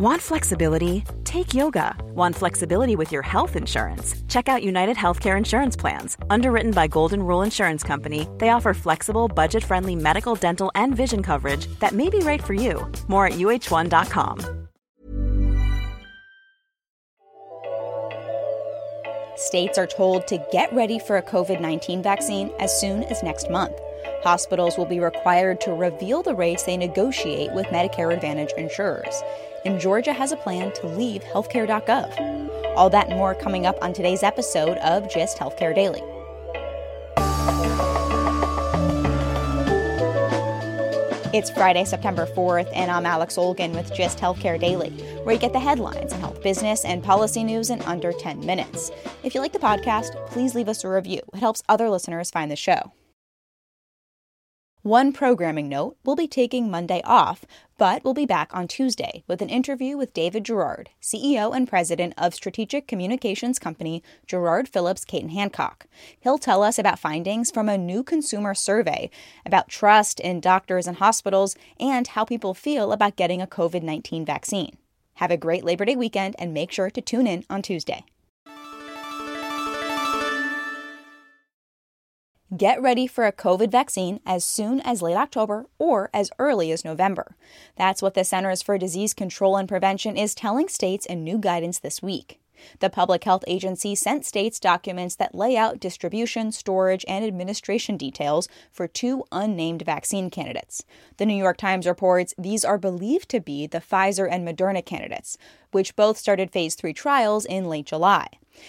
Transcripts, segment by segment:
Want flexibility? Take yoga. Want flexibility with your health insurance? Check out United Healthcare Insurance Plans. Underwritten by Golden Rule Insurance Company, they offer flexible, budget friendly medical, dental, and vision coverage that may be right for you. More at uh1.com. States are told to get ready for a COVID 19 vaccine as soon as next month. Hospitals will be required to reveal the rates they negotiate with Medicare Advantage insurers. And Georgia has a plan to leave healthcare.gov. All that and more coming up on today's episode of Gist Healthcare Daily. It's Friday, September 4th, and I'm Alex Olgin with Gist Healthcare Daily, where you get the headlines and health business and policy news in under 10 minutes. If you like the podcast, please leave us a review. It helps other listeners find the show. One programming note we'll be taking Monday off, but we'll be back on Tuesday with an interview with David Jarrard, CEO and president of strategic communications company Jarrard Phillips Caton Hancock. He'll tell us about findings from a new consumer survey about trust in doctors and hospitals and how people feel about getting a COVID 19 vaccine. Have a great Labor Day weekend and make sure to tune in on Tuesday. Get ready for a COVID vaccine as soon as late October or as early as November. That's what the Centers for Disease Control and Prevention is telling states in new guidance this week. The Public Health Agency sent states documents that lay out distribution, storage, and administration details for two unnamed vaccine candidates. The New York Times reports these are believed to be the Pfizer and Moderna candidates, which both started phase 3 trials in late July.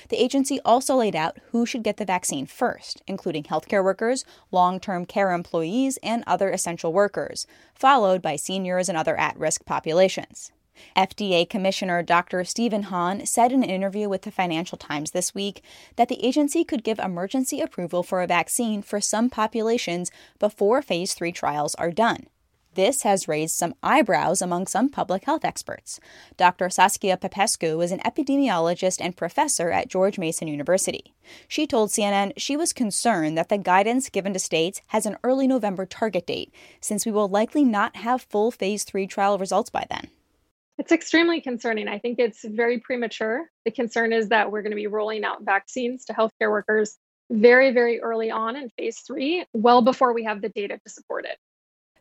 The agency also laid out who should get the vaccine first, including healthcare workers, long term care employees, and other essential workers, followed by seniors and other at risk populations. FDA Commissioner Dr. Stephen Hahn said in an interview with the Financial Times this week that the agency could give emergency approval for a vaccine for some populations before phase 3 trials are done. This has raised some eyebrows among some public health experts. Dr. Saskia Popescu is an epidemiologist and professor at George Mason University. She told CNN she was concerned that the guidance given to states has an early November target date, since we will likely not have full phase 3 trial results by then. It's extremely concerning. I think it's very premature. The concern is that we're going to be rolling out vaccines to healthcare workers very, very early on in phase three, well before we have the data to support it.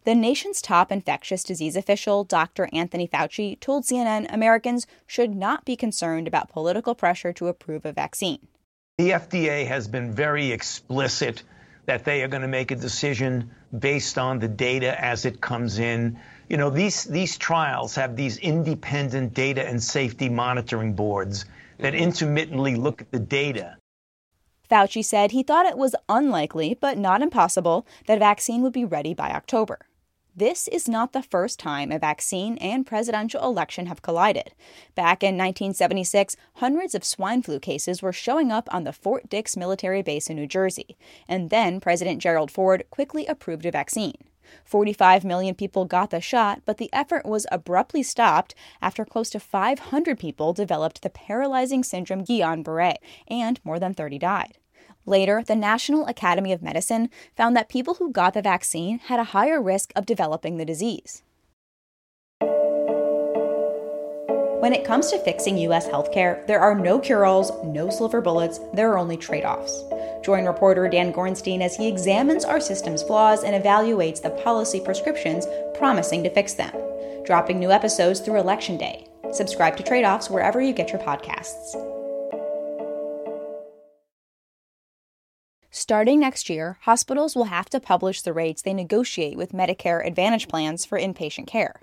The nation's top infectious disease official, Dr. Anthony Fauci, told CNN Americans should not be concerned about political pressure to approve a vaccine. The FDA has been very explicit that they are going to make a decision based on the data as it comes in. You know, these, these trials have these independent data and safety monitoring boards that mm-hmm. intermittently look at the data. Fauci said he thought it was unlikely, but not impossible, that a vaccine would be ready by October. This is not the first time a vaccine and presidential election have collided. Back in 1976, hundreds of swine flu cases were showing up on the Fort Dix military base in New Jersey, and then President Gerald Ford quickly approved a vaccine. 45 million people got the shot, but the effort was abruptly stopped after close to 500 people developed the paralyzing syndrome Guillain Barre, and more than 30 died. Later, the National Academy of Medicine found that people who got the vaccine had a higher risk of developing the disease. When it comes to fixing U.S. healthcare, there are no cure alls, no silver bullets, there are only trade offs. Join reporter Dan Gorenstein as he examines our system's flaws and evaluates the policy prescriptions promising to fix them. Dropping new episodes through Election Day. Subscribe to Trade Offs wherever you get your podcasts. Starting next year, hospitals will have to publish the rates they negotiate with Medicare Advantage plans for inpatient care.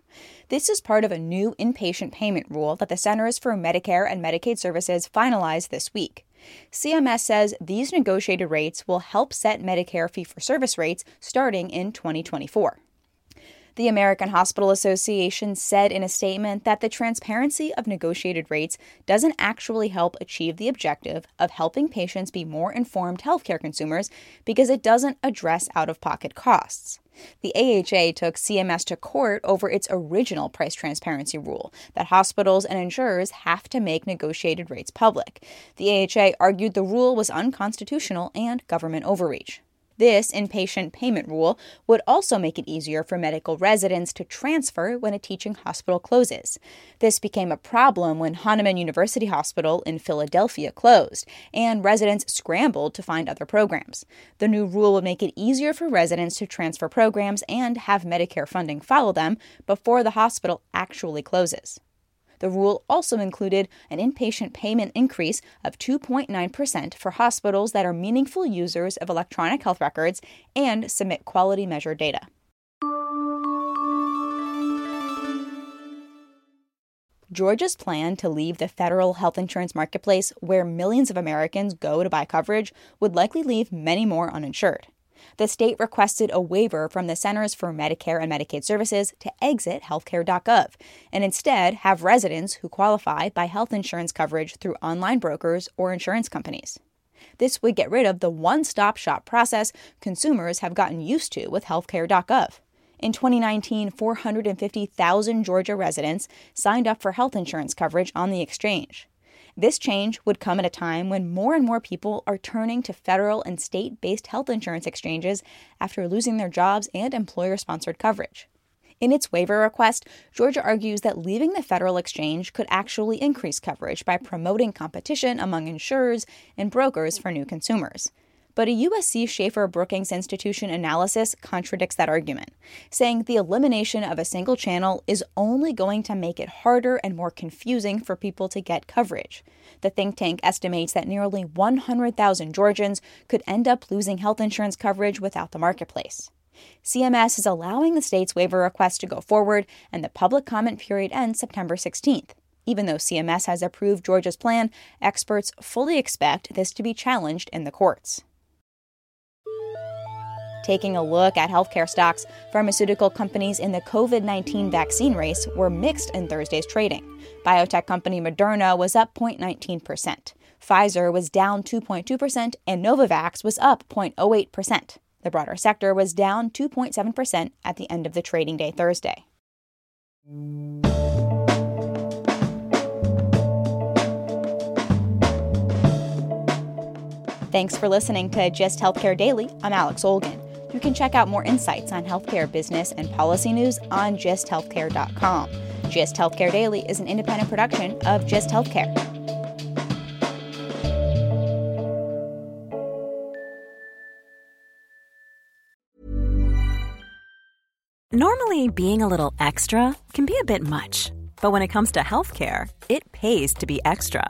This is part of a new inpatient payment rule that the Centers for Medicare and Medicaid Services finalized this week. CMS says these negotiated rates will help set Medicare fee for service rates starting in 2024. The American Hospital Association said in a statement that the transparency of negotiated rates doesn't actually help achieve the objective of helping patients be more informed healthcare consumers because it doesn't address out of pocket costs. The AHA took CMS to court over its original price transparency rule that hospitals and insurers have to make negotiated rates public. The AHA argued the rule was unconstitutional and government overreach. This inpatient payment rule would also make it easier for medical residents to transfer when a teaching hospital closes. This became a problem when Hahnemann University Hospital in Philadelphia closed, and residents scrambled to find other programs. The new rule would make it easier for residents to transfer programs and have Medicare funding follow them before the hospital actually closes. The rule also included an inpatient payment increase of 2.9% for hospitals that are meaningful users of electronic health records and submit quality measure data. Georgia's plan to leave the federal health insurance marketplace, where millions of Americans go to buy coverage, would likely leave many more uninsured the state requested a waiver from the Centers for Medicare and Medicaid Services to exit healthcare.gov and instead have residents who qualify buy health insurance coverage through online brokers or insurance companies. This would get rid of the one stop shop process consumers have gotten used to with healthcare.gov. In 2019, 450,000 Georgia residents signed up for health insurance coverage on the exchange. This change would come at a time when more and more people are turning to federal and state based health insurance exchanges after losing their jobs and employer sponsored coverage. In its waiver request, Georgia argues that leaving the federal exchange could actually increase coverage by promoting competition among insurers and brokers for new consumers. But a USC Schaeffer Brookings Institution analysis contradicts that argument, saying the elimination of a single channel is only going to make it harder and more confusing for people to get coverage. The think tank estimates that nearly 100,000 Georgians could end up losing health insurance coverage without the marketplace. CMS is allowing the state's waiver request to go forward, and the public comment period ends September 16th. Even though CMS has approved Georgia's plan, experts fully expect this to be challenged in the courts. Taking a look at healthcare stocks, pharmaceutical companies in the COVID 19 vaccine race were mixed in Thursday's trading. Biotech company Moderna was up 0.19%. Pfizer was down 2.2%, and Novavax was up 0.08%. The broader sector was down 2.7% at the end of the trading day Thursday. Thanks for listening to Gist Healthcare Daily. I'm Alex Olgin. You can check out more insights on healthcare business and policy news on gisthealthcare.com. Gist Healthcare Daily is an independent production of Gist Healthcare. Normally, being a little extra can be a bit much, but when it comes to healthcare, it pays to be extra